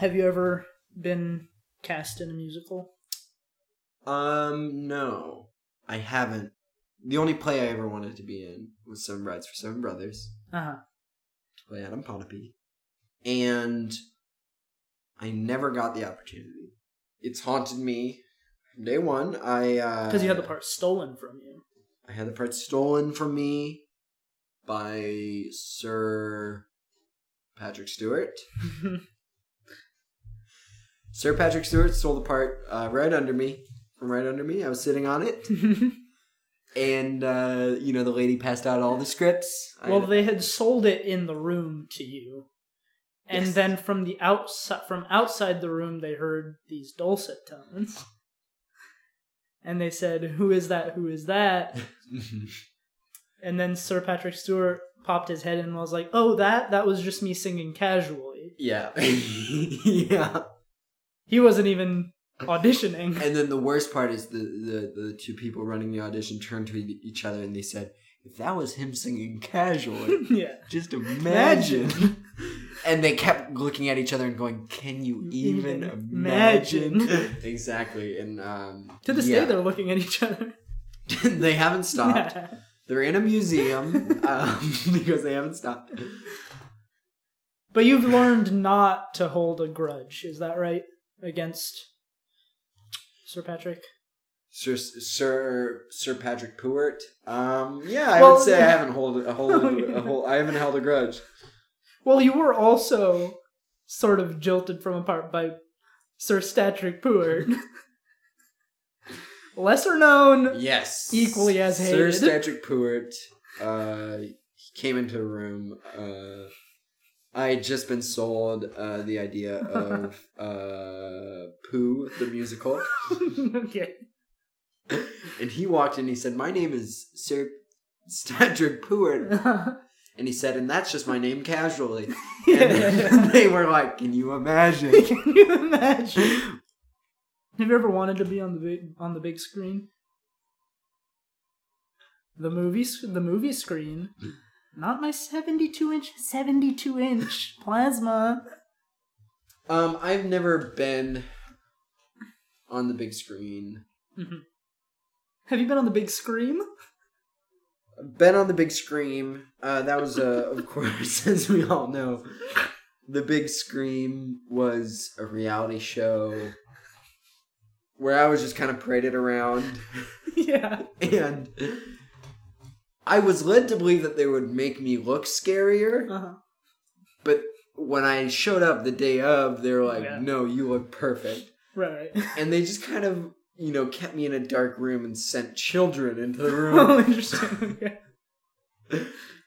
Have you ever been cast in a musical? Um, no, I haven't. The only play I ever wanted to be in was Seven Brides for Seven Brothers. Uh huh. to play Adam Pontipee, and I never got the opportunity. It's haunted me from day one. I Because because you had the part stolen from you. I had the part stolen from me by Sir Patrick Stewart. Sir Patrick Stewart stole the part uh, right under me. From right under me, I was sitting on it, and uh, you know the lady passed out all the scripts. Well, they had sold it in the room to you, and Yes. then from the outside, from outside the room, they heard these dulcet tones, and they said, "Who is that? Who is that?" And then Sir Patrick Stewart popped his head in and was like, "Oh, that that was just me singing casually. yeah, yeah. He wasn't even auditioning." And then the worst part is the, the, the two people running the audition turned to each other and they said, if that was him singing casually, yeah. just imagine. Imagine. and they kept looking at each other and going, can you even imagine? imagine. exactly. And um, To this yeah. day, they're looking at each other. they haven't stopped. They're in a museum um, because they haven't stopped. But you've learned not to hold a grudge, is that right? Against Sir Patrick? Sir Sir Sir Patrick Puert. Um, yeah, I Well- would say I haven't hold a hold a whole I haven't held a grudge. Well, you were also sort of jilted from apart by Sir Statrick Puert. Lesser known. Yes. Equally as Sir hated. Statrick Puert. Uh, he came into the room. Uh, I had just been sold uh, the idea of uh, Pooh the musical, okay. and he walked in. and He said, "My name is Sir Statrick Puert," and he said, "And that's just my name casually." And they were like, "Can you imagine?" Can you imagine? Have you ever wanted to be on the big on the big screen? The movie, the movie screen, not my seventy-two inch, seventy-two inch plasma. Um, I've never been on the big screen. Have you been on the big scream? been on the big scream. Uh, that was, uh, of course, as we all know, the big scream was a reality show where I was just kind of paraded around, yeah. and I was led to believe that they would make me look scarier. Uh-huh. But when I showed up the day of, they were like, Yeah. "No, you look perfect," Right. and they just kind of. You know, kept me in a dark room and sent children into the room. oh, interesting. Okay.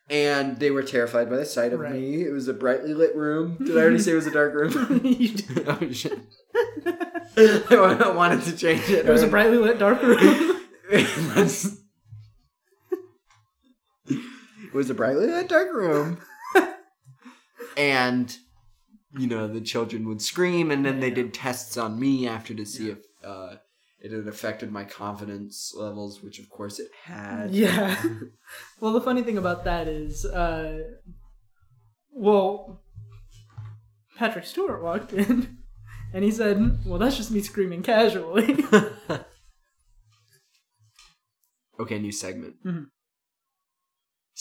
and they were terrified by the sight of Right. me. It was a brightly lit room. Did I already say it was a dark room? You did. oh shit! I wanted to change it. It was a brightly lit dark room. That's- was a brightly lit dark room, and you know the children would scream, and then they did tests on me after to see if uh, it had affected my confidence levels, which of course it had. Yeah. well, the funny thing about that is, uh, well, Patrick Stewart walked in and he said, Well, that's just me screaming casually. Okay, new segment. Mhm.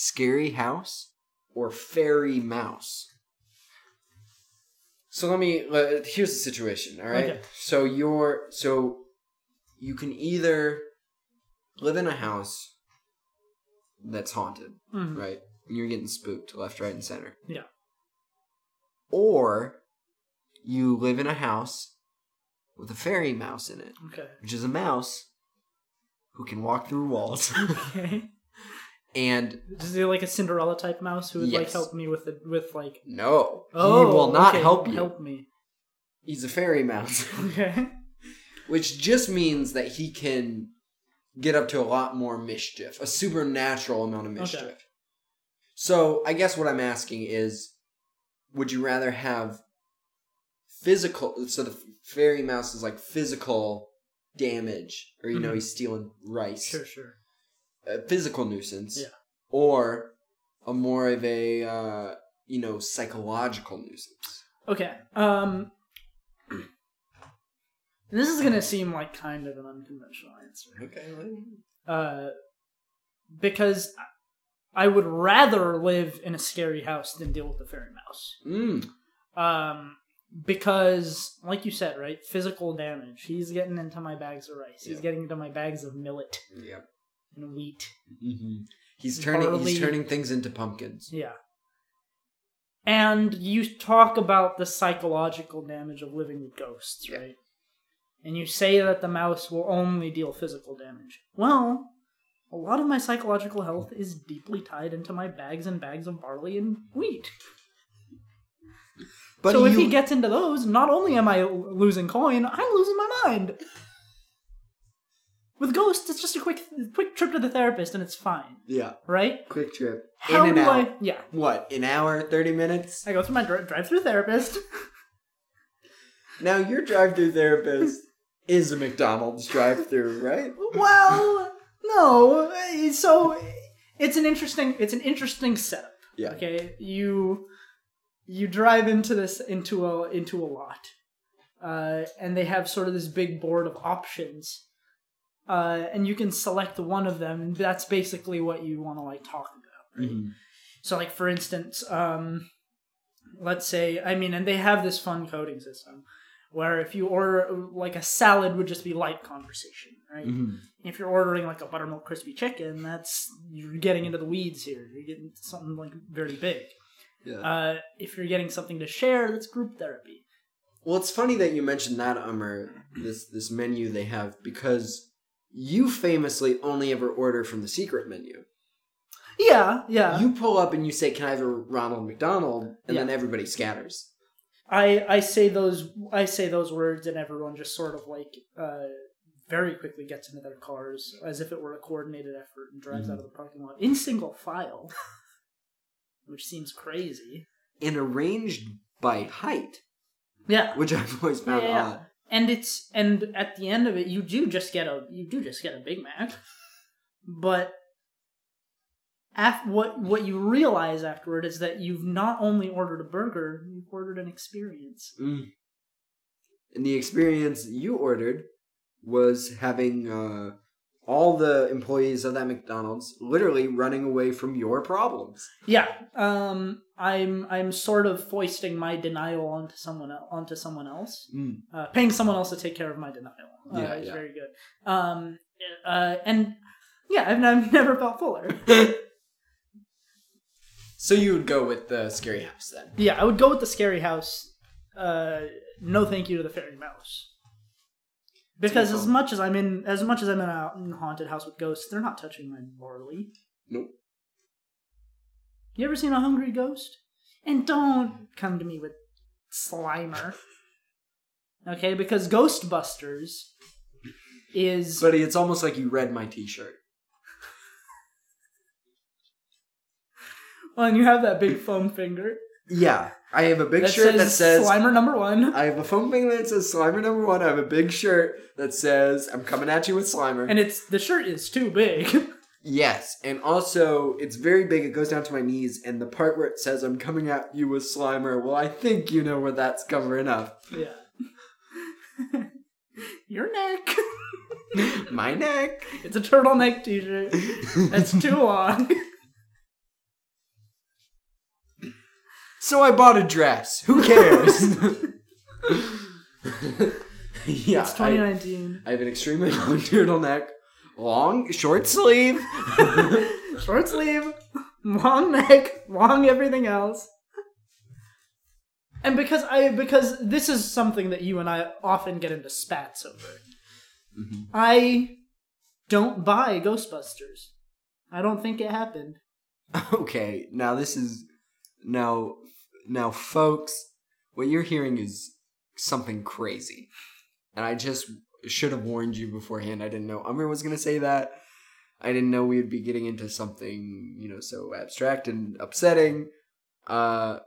Scary house or fairy mouse? So let me. Uh, here's the situation. All right. Okay. So you're so you can either live in a house that's haunted, Mhm. right? And you're getting spooked left, right, and center. Yeah. Or you live in a house with a fairy mouse in it, Okay. which is a mouse who can walk through walls. Okay. And Is he like a Cinderella type mouse who would like help me with the with like no, Oh he will not okay, help you. Help me. He's a fairy mouse, Okay. which just means that he can get up to a lot more mischief, a supernatural amount of mischief. Okay. So, I guess what I'm asking is would you rather have physical so the fairy mouse is like physical damage or you know Mhm. he's stealing rice Sure, sure. A physical nuisance Yeah. or a more of a uh, you know psychological nuisance Okay. Um this is gonna seem like kind of an unconventional answer. Okay. Uh, because I would rather live in a scary house than deal with a fairy mouse. Mm. Um, because, like you said, right, physical damage. He's getting into my bags of rice. He's Yeah. getting into my bags of millet Yeah. And wheat. hmm He's turning. Barley. He's turning things into pumpkins. Yeah. And you talk about the psychological damage of living with ghosts, Yeah. right? And you say that the mouse will only deal physical damage. Well, a lot of my psychological health is deeply tied into my bags and bags of barley and wheat. But so if he gets into those, not only am I losing coin, I'm losing my mind. With ghosts, it's just a quick, quick trip to the therapist, and it's fine, yeah, right? quick trip How in do. I? Yeah, What an hour, thirty minutes. I go through my dri- drive-through therapist. Now your drive-through therapist is a McDonald's drive-through, right? well, no. So it's an interesting, it's an interesting setup. Yeah. Okay, you you drive into this into a into a lot, uh, and they have sort of this big board of options, uh, and you can select one of them, and that's basically what you want to like talk about. Mhm. So, like for instance, um, let's say, I mean, and they have this fun coding system where if you order like a salad would just be light conversation, right? Mhm. If you're ordering like a buttermilk crispy chicken, that's you're getting into the weeds here. You're getting something like very big. Yeah. Uh, if you're getting something to share, that's group therapy. Well, it's funny that you mentioned that, Amar. This this menu they have because you famously only ever order from the secret menu. Yeah, yeah. You pull up and you say, "Can I have a Ronald McDonald?" And then everybody scatters. I I say those I say those words and everyone just sort of like uh very quickly gets into their cars as if it were a coordinated effort and drives Mhm. out of the parking lot in single file. which seems crazy. and arranged by height, Yeah. which I've always found Yeah, yeah. odd. And it's and at the end of it you do just get a you do just get a Big Mac. But af- what what you realize afterward is that you've not only ordered a burger, you've ordered an experience. Mm. And the experience you ordered was having uh, all the employees of that McDonald's literally running away from your problems. Yeah, um, I'm I'm sort of foisting my denial onto someone el- onto someone else, Mm. uh, paying someone else to take care of my denial. Uh, Yeah, it's yeah. very good. Um, uh, and yeah, I've, I've never felt fuller. so you would go with the scary house then? yeah, I would go with the scary house. Uh, no, thank you to the fairy mouse. Because as much as I'm in, as much as I'm in a haunted house with ghosts, they're not touching my barley. Nope. You ever seen a hungry ghost? And don't come to me with Slimer. Okay, because Ghostbusters is Buddy, it's almost like you read my T-shirt. well, and you have that big foam finger Yeah, I have a big that shirt says, that says. Slimer number one, I have a foam thing that says Slimer number one. I have a big shirt that says I'm coming at you with Slimer. and it's the shirt is too big. yes, and also it's very big. It goes down to my knees, and the part where it says I'm coming at you with Slimer. Well, I think you know where that's covering up. yeah. Your neck. my neck. It's a turtleneck t-shirt. That's too long. So I bought a dress. Who cares? yeah, it's I, 2019. I have an extremely long turtleneck, long short sleeve. Short sleeve, long neck, long everything else. And because I because this is something that you and I often get into spats over. Mhm. I don't buy Ghostbusters. I don't think it happened. Okay, now this is now now folks, what you're hearing is something crazy. And I just should have warned you beforehand. I didn't know Amar was going to say that. I didn't know we would be getting into something, you know, so abstract and upsetting. Uh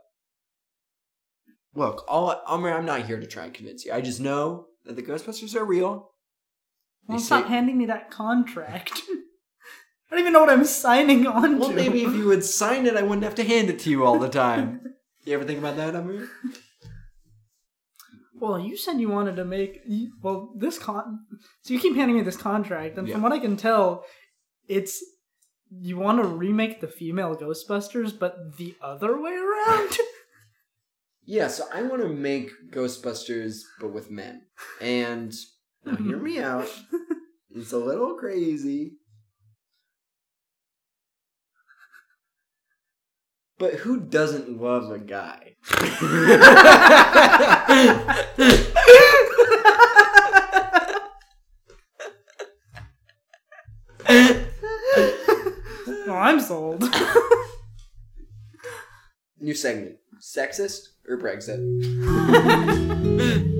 Look, all Amar, I'm not here to try and convince you. I just know that the Ghostbusters are real. They Well, say- stop handing me that contract. I don't even know what I'm signing on Well, to. maybe if you would sign it, I wouldn't have to hand it to you all the time. You ever think about that, Amir? Well, well, you said you wanted to make well this con. So you keep handing me this contract, and from what I can tell, it's you want to remake the female Ghostbusters, but the other way around. Yeah, so I want to make Ghostbusters, but with men. And now hear me out. It's a little crazy. But who doesn't love a guy? well, I'm sold. New segment. Sexist or Brexit?